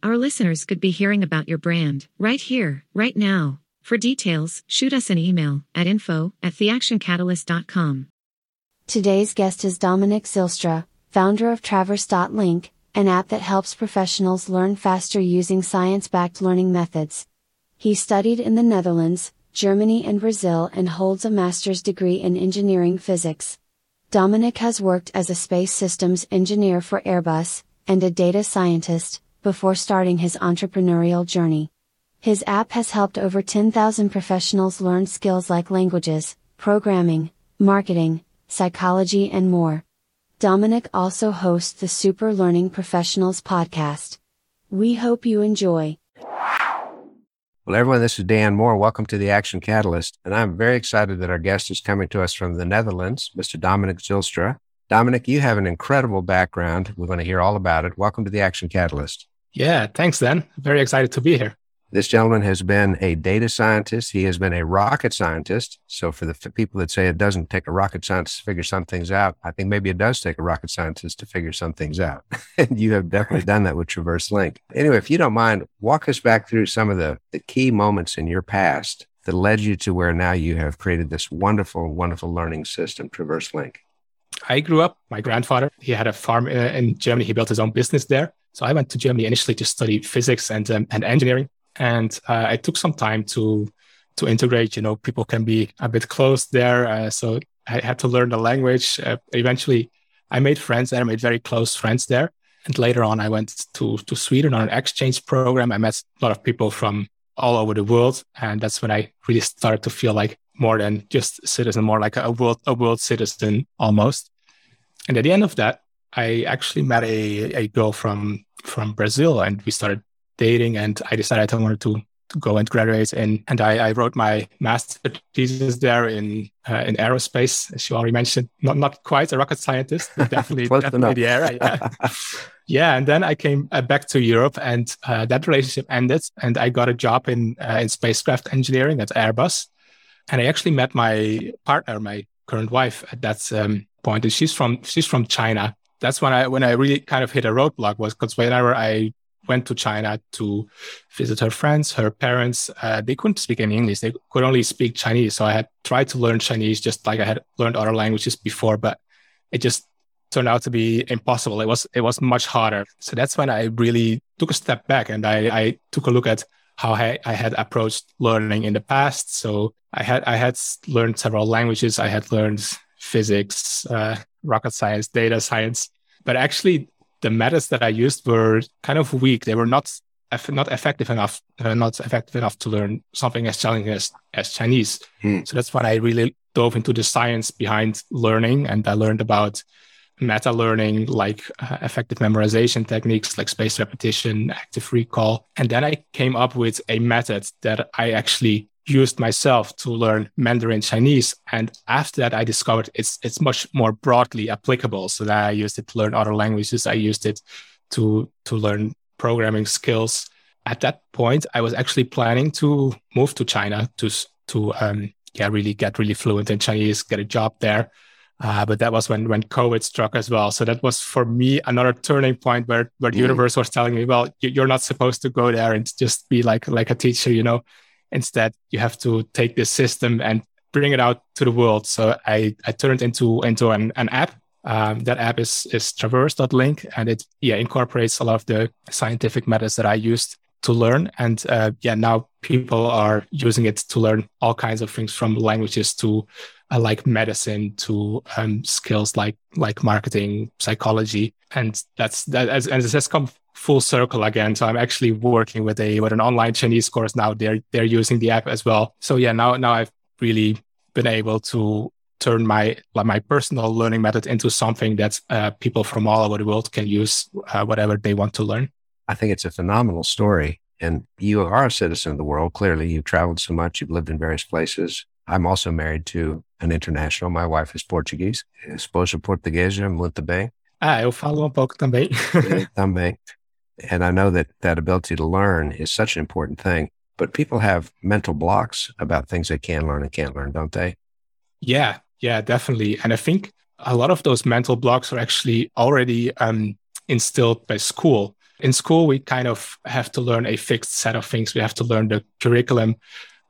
Our listeners could be hearing about your brand right here, right now. For details, shoot us an email at info at theactioncatalyst.com. Today's guest is Dominic Zijlstra, founder of Traverse.link, an app that helps professionals learn faster using science backed learning methods. He studied in the Netherlands, Germany, and Brazil and holds a master's degree in engineering physics. Dominic has worked as a space systems engineer for Airbus, and a data scientist, before starting his entrepreneurial journey. His app has helped over 10,000 professionals learn skills like languages, programming, marketing, psychology, and more. Dominic also hosts the Super Learning Professionals podcast. We hope you enjoy. Well, everyone, this is Dan Moore. Welcome to the Action Catalyst. And I'm very excited that our guest is coming to us from the Netherlands, Mr. Dominic Zijlstra. Dominic, you have an incredible background. We're going to hear all about it. Welcome to the Action Catalyst. Yeah, thanks, Dan. Very excited to be here. This gentleman has been a data scientist. He has been a rocket scientist. So, for the f- people that say it doesn't take a rocket scientist to figure some things out, I think maybe it does take a rocket scientist to figure some things out. and you have definitely done that with Traverse Link. Anyway, if you don't mind, walk us back through some of the, the key moments in your past that led you to where now you have created this wonderful, wonderful learning system, Traverse Link. I grew up, my grandfather, he had a farm uh, in Germany. He built his own business there. So I went to Germany initially to study physics and, um, and engineering. And uh, I took some time to, to integrate, you know, people can be a bit closed there. Uh, so I had to learn the language. Uh, eventually I made friends there, I made very close friends there. And later on, I went to, to Sweden on an exchange program. I met a lot of people from all over the world. And that's when I really started to feel like more than just citizen, more like a world, a world citizen almost. And at the end of that, I actually met a, a girl from from Brazil, and we started dating. And I decided I wanted to, to go and graduate, and and I, I wrote my master thesis there in uh, in aerospace, as you already mentioned. Not not quite a rocket scientist, but definitely definitely the area. Yeah. yeah, and then I came uh, back to Europe, and uh, that relationship ended, and I got a job in uh, in spacecraft engineering at Airbus, and I actually met my partner, my current wife, at that um, point, and she's from she's from China, that's when I when I really kind of hit a roadblock was because whenever I went to China to visit her friends, her parents, uh, they couldn't speak any English. They could only speak Chinese. So I had tried to learn Chinese just like I had learned other languages before, but it just turned out to be impossible. It was it was much harder. So that's when I really took a step back and I, I took a look at how I, I had approached learning in the past. So I had I had learned several languages. I had learned physics, uh, rocket science, data science. But actually, the methods that I used were kind of weak. They were not not effective enough, uh, not effective enough to learn something as challenging as, as Chinese. Hmm. So that's when I really dove into the science behind learning, and I learned about meta learning, like uh, effective memorization techniques, like spaced repetition, active recall, and then I came up with a method that I actually used myself to learn Mandarin Chinese. And after that, I discovered it's it's much more broadly applicable. So that I used it to learn other languages. I used it to to learn programming skills. At that point, I was actually planning to move to China to to um, yeah really get really fluent in Chinese, get a job there. Uh, but that was when when COVID struck as well. So that was for me another turning point where where the mm. universe was telling me, well, you're not supposed to go there and just be like like a teacher, you know Instead, you have to take this system and bring it out to the world. So I, I turned into into an, an app. Um, that app is is traverse.link and it yeah incorporates a lot of the scientific methods that I used to learn. And uh, yeah, now people are using it to learn all kinds of things from languages to uh, like medicine to um, skills like like marketing, psychology, and that's that. As, and it has come full circle again. So I'm actually working with a with an online Chinese course now. They're they're using the app as well. So yeah, now now I've really been able to turn my like my personal learning method into something that uh, people from all over the world can use uh, whatever they want to learn. I think it's a phenomenal story. And you are a citizen of the world. Clearly, you've traveled so much. You've lived in various places. I'm also married to an international. My wife is Portuguese. Esposa portuguesa, muito bem. Ah, eu falo um pouco também. também. And I know that that ability to learn is such an important thing. But people have mental blocks about things they can learn and can't learn, don't they? Yeah, yeah, definitely. And I think a lot of those mental blocks are actually already um, instilled by school. In school, we kind of have to learn a fixed set of things. We have to learn the curriculum.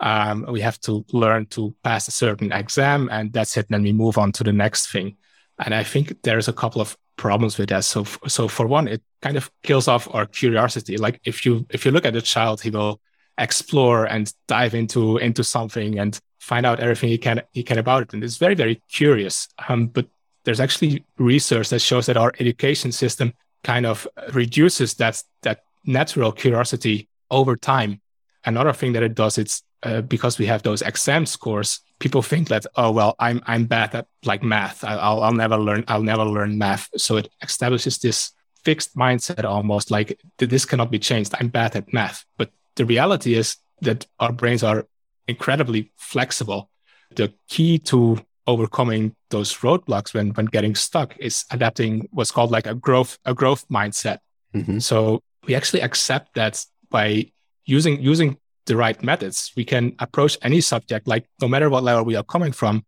Um, we have to learn to pass a certain exam, and that's it. Then we move on to the next thing. And I think there's a couple of problems with that. So, so for one, it kind of kills off our curiosity. Like if you if you look at a child, he will explore and dive into into something and find out everything he can he can about it, and it's very very curious. Um, but there's actually research that shows that our education system kind of reduces that that natural curiosity over time. Another thing that it does, it's uh, because we have those exam scores. People think that oh well, I'm I'm bad at like math. I'll I'll never learn I'll never learn math. So it establishes this fixed mindset almost like this cannot be changed. I'm bad at math. But the reality is that our brains are incredibly flexible. The key to overcoming those roadblocks when when getting stuck is adapting what's called like a growth a growth mindset. Mm-hmm. So we actually accept that by using using the right methods, we can approach any subject like no matter what level we are coming from,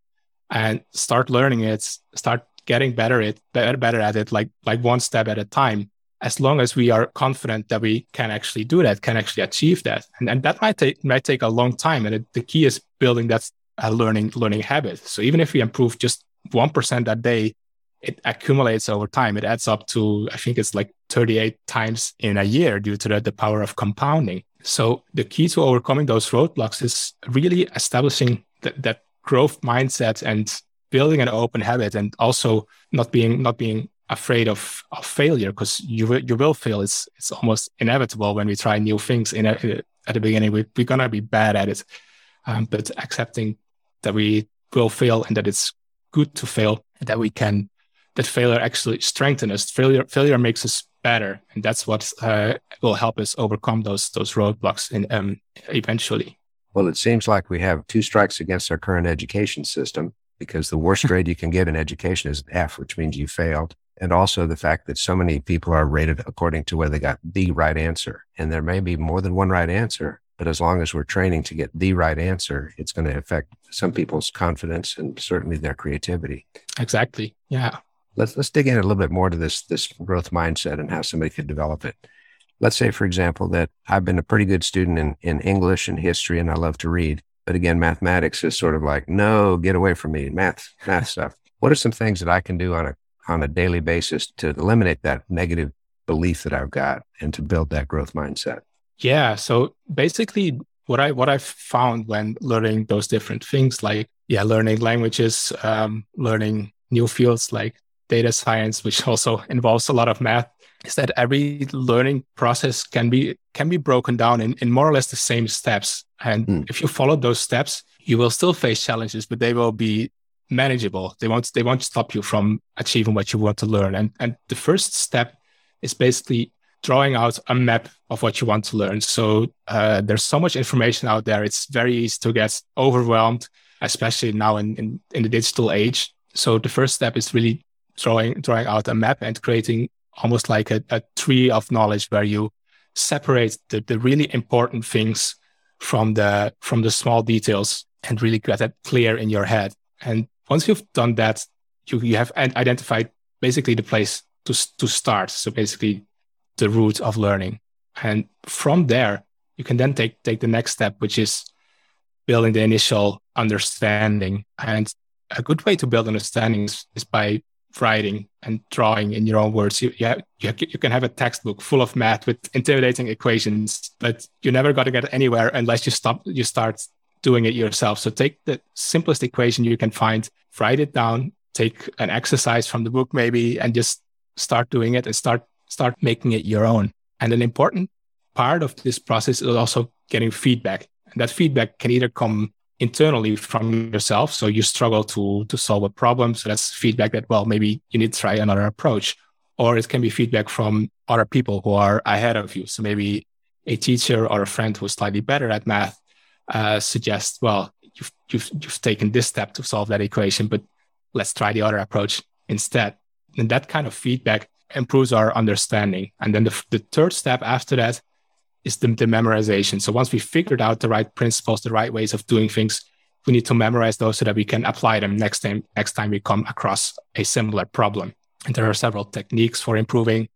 and start learning it, start getting better at better better at it, like like one step at a time. As long as we are confident that we can actually do that, can actually achieve that, and, and that might take might take a long time. And it, the key is building that a learning learning habit. So even if we improve just one percent a day, it accumulates over time. It adds up to I think it's like 38 times in a year due to the, the power of compounding. So the key to overcoming those roadblocks is really establishing that, that growth mindset and building an open habit and also not being not being afraid of, of failure because you you will fail. It's it's almost inevitable when we try new things. In a, at the beginning, we, we're gonna be bad at it, um, but accepting that we will fail and that it's good to fail and that we can that failure actually strengthens us. Failure failure makes us better. And that's what uh, will help us overcome those those roadblocks in, um, eventually. Well it seems like we have two strikes against our current education system because the worst grade you can get in education is an f which means you failed. And also the fact that so many people are rated according to whether they got the right answer. And there may be more than one right answer but as long as we're training to get the right answer, it's going to affect some people's confidence and certainly their creativity. Exactly. Yeah. Let's let's dig in a little bit more to this this growth mindset and how somebody could develop it. Let's say, for example, that I've been a pretty good student in, in English and history and I love to read. But again, mathematics is sort of like, no, get away from me, math, math stuff. What are some things that I can do on a on a daily basis to eliminate that negative belief that I've got and to build that growth mindset? Yeah. So basically, what I what I found when learning those different things, like yeah, learning languages, um, learning new fields like data science, which also involves a lot of math, is that every learning process can be can be broken down in, in more or less the same steps. And mm. if you follow those steps, you will still face challenges, but they will be manageable. They won't they won't stop you from achieving what you want to learn. And and the first step is basically drawing out a map of what you want to learn. So uh, there's so much information out there. It's very easy to get overwhelmed, especially now in, in, in the digital age. So the first step is really drawing drawing out a map and creating almost like a, a tree of knowledge where you separate the, the really important things from the from the small details and really get that clear in your head. And once you've done that, you, you have identified basically the place to to start. So basically the root of learning. And from there, you can then take, take the next step, which is building the initial understanding. And a good way to build understanding is, is by writing and drawing in your own words. You, you, have, you, you can have a textbook full of math with intimidating equations, but you're never going to get anywhere unless you stop, you start doing it yourself. So take the simplest equation you can find, write it down, take an exercise from the book maybe, and just start doing it and start start making it your own. And an important part of this process is also getting feedback. And that feedback can either come internally from yourself. So you struggle to, to solve a problem. So that's feedback that, well, maybe you need to try another approach. Or it can be feedback from other people who are ahead of you. So maybe a teacher or a friend who's slightly better at math uh, suggests, well, you've, you've, you've taken this step to solve that equation, but let's try the other approach instead. And that kind of feedback improves our understanding. And then the, the third step after that is the, the memorization. So once we figured out the right principles, the right ways of doing things, we need to memorize those so that we can apply them next time next time we come across a similar problem. And there are several techniques for improving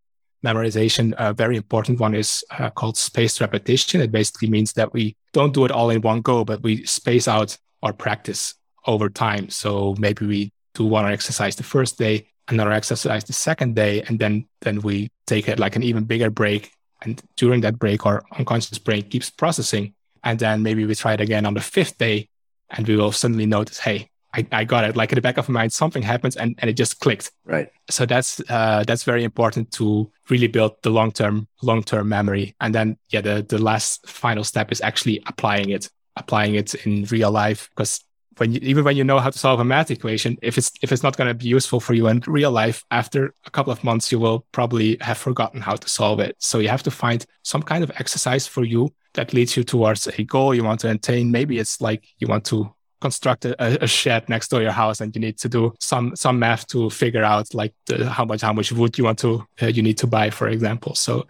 memorization. A very important one is uh, called spaced repetition. It basically means that we don't do it all in one go, but we space out our practice over time. So maybe we do one exercise the first day, another exercise the second day, and then then we take it like an even bigger break. And during that break, our unconscious brain keeps processing. And then maybe we try it again on the fifth day, and we will suddenly notice, hey, I, I got it. Like in the back of my mind, something happens and, and it just clicked. Right. So that's uh, that's very important to really build the long term long term memory. And then yeah, the the last final step is actually applying it, applying it in real life. Because when you, even when you know how to solve a math equation, if it's if it's not going to be useful for you in real life, after a couple of months, you will probably have forgotten how to solve it. So you have to find some kind of exercise for you that leads you towards a goal you want to attain. Maybe it's like you want to construct a, a, shed next to your house and you need to do some some math to figure out like the, how much how much wood you want to uh, you need to buy for example so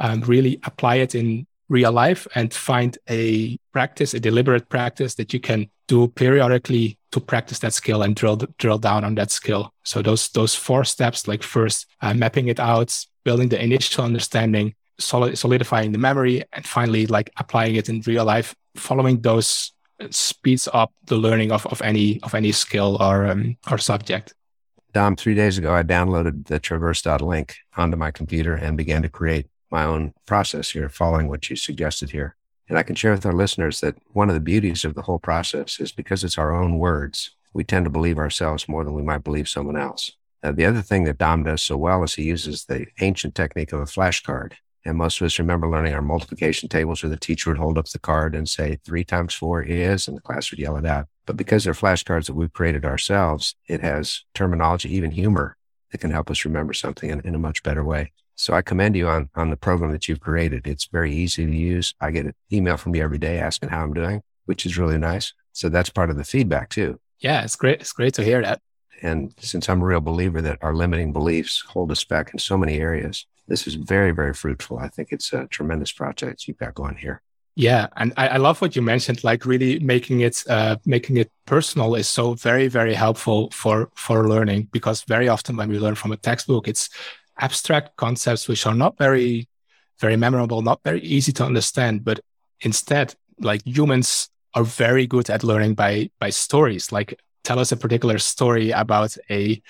um, really apply it in real life and find a practice a deliberate practice that you can do periodically to practice that skill and drill drill down on that skill so those those four steps like first uh, mapping it out building the initial understanding solid, solidifying the memory and finally like applying it in real life following those speeds up the learning of, of any of any skill or um, or subject. Dom, three days ago, I downloaded the traverse.link onto my computer and began to create my own process here, following what you suggested here. And I can share with our listeners that one of the beauties of the whole process is because it's our own words, we tend to believe ourselves more than we might believe someone else. Uh, the other thing that Dom does so well is he uses the ancient technique of a flashcard. And most of us remember learning our multiplication tables where the teacher would hold up the card and say, three times four is, and the class would yell it out. But because they're flashcards that we've created ourselves, it has terminology, even humor that can help us remember something in, in a much better way. So I commend you on, on the program that you've created. It's very easy to use. I get an email from you every day asking how I'm doing, which is really nice. So that's part of the feedback too. Yeah, it's great. It's great to hear that. And since I'm a real believer that our limiting beliefs hold us back in so many areas, this is very, very fruitful. I think it's a tremendous project you've got going here. Yeah, and I, I love what you mentioned. Like really making it uh, making it personal is so very, very helpful for for learning because very often when we learn from a textbook, it's abstract concepts which are not very very memorable, not very easy to understand. But instead, like humans are very good at learning by by stories. Like tell us a particular story about a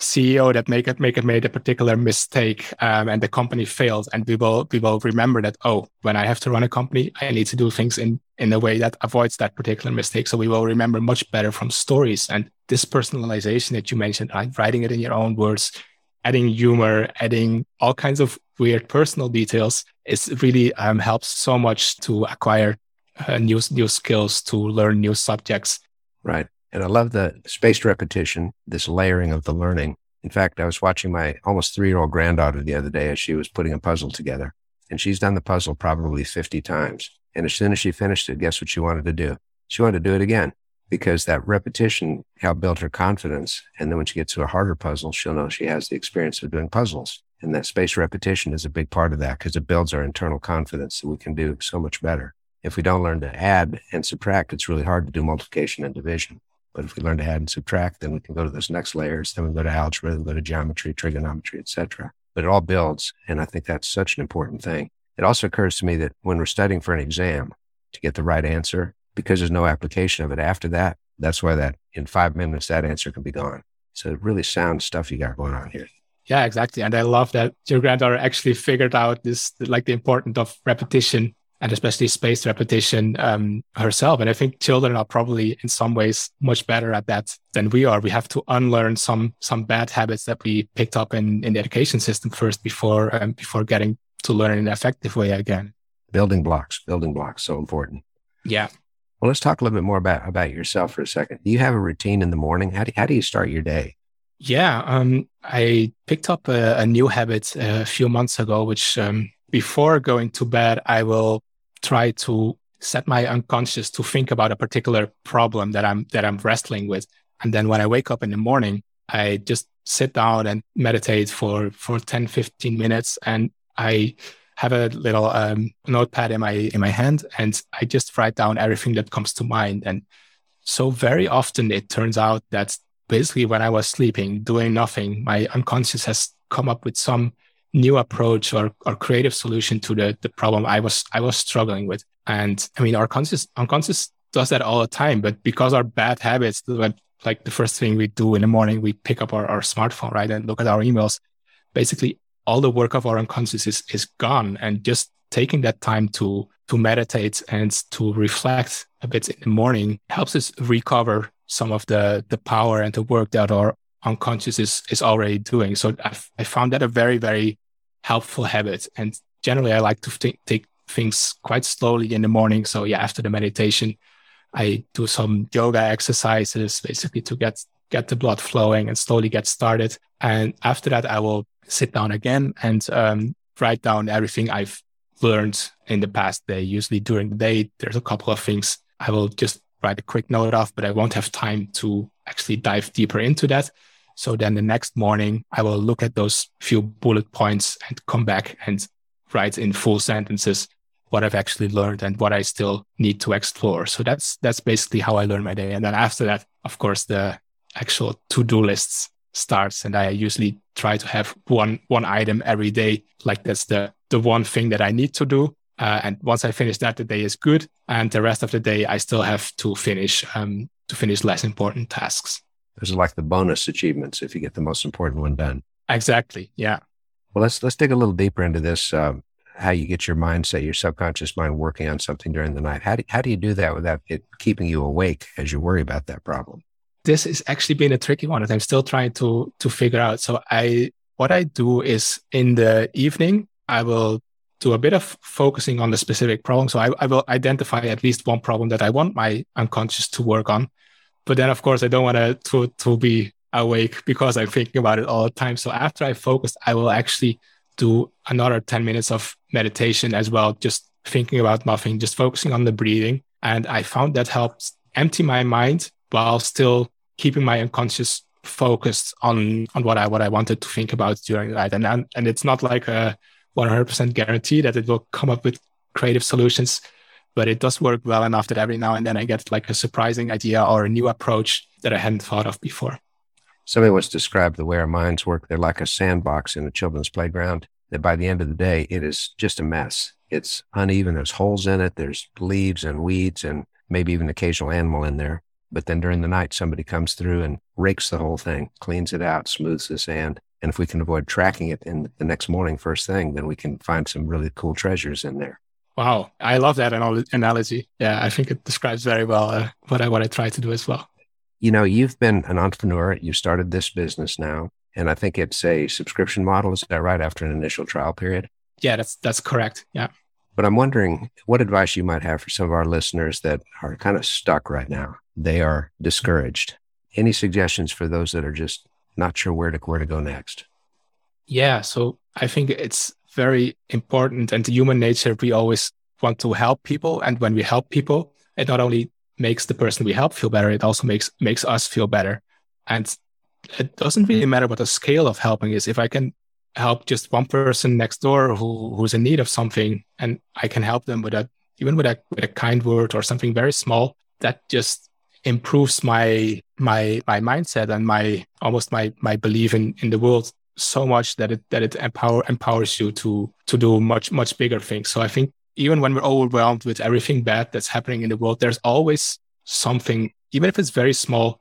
CEO that make it make it made a particular mistake um, and the company failed, and we will we will remember that oh, when I have to run a company, I need to do things in in a way that avoids that particular mistake. So we will remember much better from stories and this personalization that you mentioned, like writing it in your own words, adding humor, adding all kinds of weird personal details, is really um, helps so much to acquire uh, new new skills, to learn new subjects. Right. And I love the spaced repetition, this layering of the learning. In fact, I was watching my almost three year old granddaughter the other day as she was putting a puzzle together. And she's done the puzzle probably 50 times. And as soon as she finished it, guess what she wanted to do? She wanted to do it again because that repetition helped build her confidence. And then when she gets to a harder puzzle, she'll know she has the experience of doing puzzles. And that spaced repetition is a big part of that because it builds our internal confidence that we can do so much better. If we don't learn to add and subtract, it's really hard to do multiplication and division. But if we learn to add and subtract, then we can go to those next layers. Then we go to algebra, then go to geometry, trigonometry, etc. But it all builds. And I think that's such an important thing. It also occurs to me that when we're studying for an exam to get the right answer, because there's no application of it after that, that's why that in five minutes, that answer can be gone. So really sound stuff you got going on here. Yeah, exactly. And I love that your granddaughter actually figured out this, like the importance of repetition and especially spaced repetition um, herself. And I think children are probably in some ways much better at that than we are. We have to unlearn some some bad habits that we picked up in, in the education system first before um, before getting to learn in an effective way again. Building blocks, building blocks, so important. Yeah. Well, let's talk a little bit more about about yourself for a second. Do you have a routine in the morning? How do how do you start your day? Yeah, um, I picked up a, a, new habit a few months ago, which um, before going to bed, I will try to set my unconscious to think about a particular problem that I'm that I'm wrestling with. And then when I wake up in the morning, I just sit down and meditate for for 10, 15 minutes. And I have a little um, notepad in my in my hand and I just write down everything that comes to mind. And so very often it turns out that basically when I was sleeping, doing nothing, my unconscious has come up with some new approach or, or creative solution to the, the problem I was I was struggling with. And I mean our conscious unconscious does that all the time, but because our bad habits, like the first thing we do in the morning, we pick up our, our smartphone, right, and look at our emails. Basically, all the work of our unconscious is, is gone. And just taking that time to to meditate and to reflect a bit in the morning helps us recover some of the the power and the work that our unconscious is is already doing. So I've, I found that a very very helpful habit. And generally, I like to th- take things quite slowly in the morning. So yeah, after the meditation, I do some yoga exercises basically to get get the blood flowing and slowly get started. And after that, I will sit down again and um, write down everything I've learned in the past day. Usually during the day, there's a couple of things I will just write a quick note of, but I won't have time to actually dive deeper into that. So then the next morning, I will look at those few bullet points and come back and write in full sentences what I've actually learned and what I still need to explore. So that's that's basically how I learn my day. And then after that, of course, the actual to-do lists starts. And I usually try to have one one item every day. Like that's the the one thing that I need to do. Uh, and once I finish that, the day is good. And the rest of the day, I still have to finish um, to finish less important tasks. Those are like the bonus achievements if you get the most important one done. Exactly. Yeah. Well, let's let's dig a little deeper into this. Um, how you get your mindset your subconscious mind, working on something during the night. How do how do you do that without it keeping you awake as you worry about that problem? This has actually been a tricky one that I'm still trying to to figure out. So I what I do is in the evening I will do a bit of focusing on the specific problem. So I, I will identify at least one problem that I want my unconscious to work on. But then, of course, I don't want to, to, to be awake because I'm thinking about it all the time. So after I focus, I will actually do another 10 minutes of meditation as well, just thinking about nothing, just focusing on the breathing. And I found that helps empty my mind while still keeping my unconscious focused on on what I what I wanted to think about during the night. And and, and it's not like a 100% guarantee that it will come up with creative solutions but it does work well enough that every now and then I get like a surprising idea or a new approach that I hadn't thought of before. Somebody once described the way our minds work. They're like a sandbox in a children's playground, that by the end of the day, it is just a mess. It's uneven. There's holes in it. There's leaves and weeds and maybe even occasional animal in there. But then during the night, somebody comes through and rakes the whole thing, cleans it out, smooths the sand. And if we can avoid tracking it in the next morning, first thing, then we can find some really cool treasures in there. Wow, I love that analogy. Yeah, I think it describes very well uh, what I what I try to do as well. You know, you've been an entrepreneur. You started this business now, and I think it's a subscription model. Is that right? After an initial trial period. Yeah, that's that's correct. Yeah. But I'm wondering what advice you might have for some of our listeners that are kind of stuck right now. They are discouraged. Any suggestions for those that are just not sure where to where to go next? Yeah, so I think it's very important and human nature we always want to help people and when we help people it not only makes the person we help feel better it also makes makes us feel better and it doesn't really matter what the scale of helping is if i can help just one person next door who who's in need of something and i can help them with a even with a with a kind word or something very small that just improves my my my mindset and my almost my my belief in in the world so much that it that it empower empowers you to to do much much bigger things. So I think even when we're overwhelmed with everything bad that's happening in the world, there's always something, even if it's very small,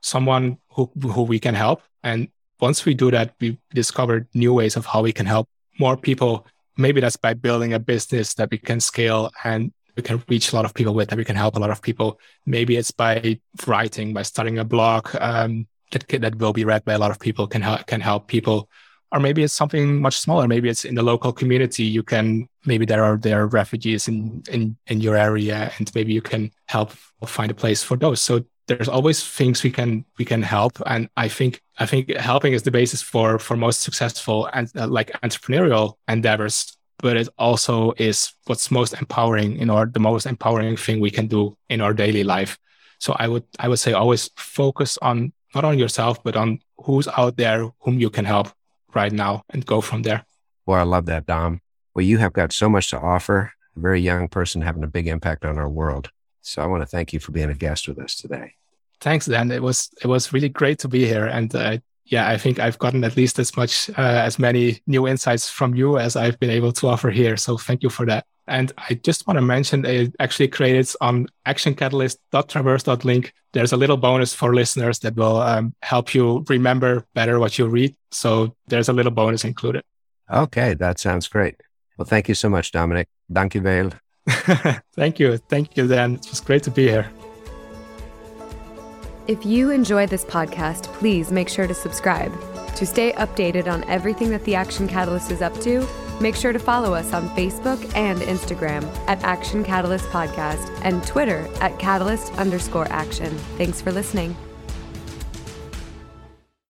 someone who who we can help. And once we do that, we discover new ways of how we can help more people. Maybe that's by building a business that we can scale and we can reach a lot of people with, that we can help a lot of people. Maybe it's by writing, by starting a blog, um, that that will be read by a lot of people can help can help people or maybe it's something much smaller maybe it's in the local community you can maybe there are there are refugees in in in your area and maybe you can help find a place for those so there's always things we can we can help and i think i think helping is the basis for for most successful and uh, like entrepreneurial endeavors but it also is what's most empowering in our the most empowering thing we can do in our daily life. So I would I would say always focus on not on yourself, but on who's out there whom you can help right now and go from there. Well, I love that, Dom. Well, you have got so much to offer, a very young person having a big impact on our world. So I want to thank you for being a guest with us today. Thanks, Dan. It was it was really great to be here, and uh, yeah, I think I've gotten at least as much uh, as many new insights from you as I've been able to offer here. So thank you for that. And I just want to mention it actually created on actioncatalyst.traverse.link. There's a little bonus for listeners that will um, help you remember better what you read. So there's a little bonus included. Okay, that sounds great. Well, thank you so much, Dominic. Dank you wel. thank you. Thank you, Dan. It was great to be here. If you enjoy this podcast, please make sure to subscribe. To stay updated on everything that the Action Catalyst is up to, make sure to follow us on Facebook and Instagram at Action Catalyst Podcast and Twitter at Catalyst underscore action. Thanks for listening.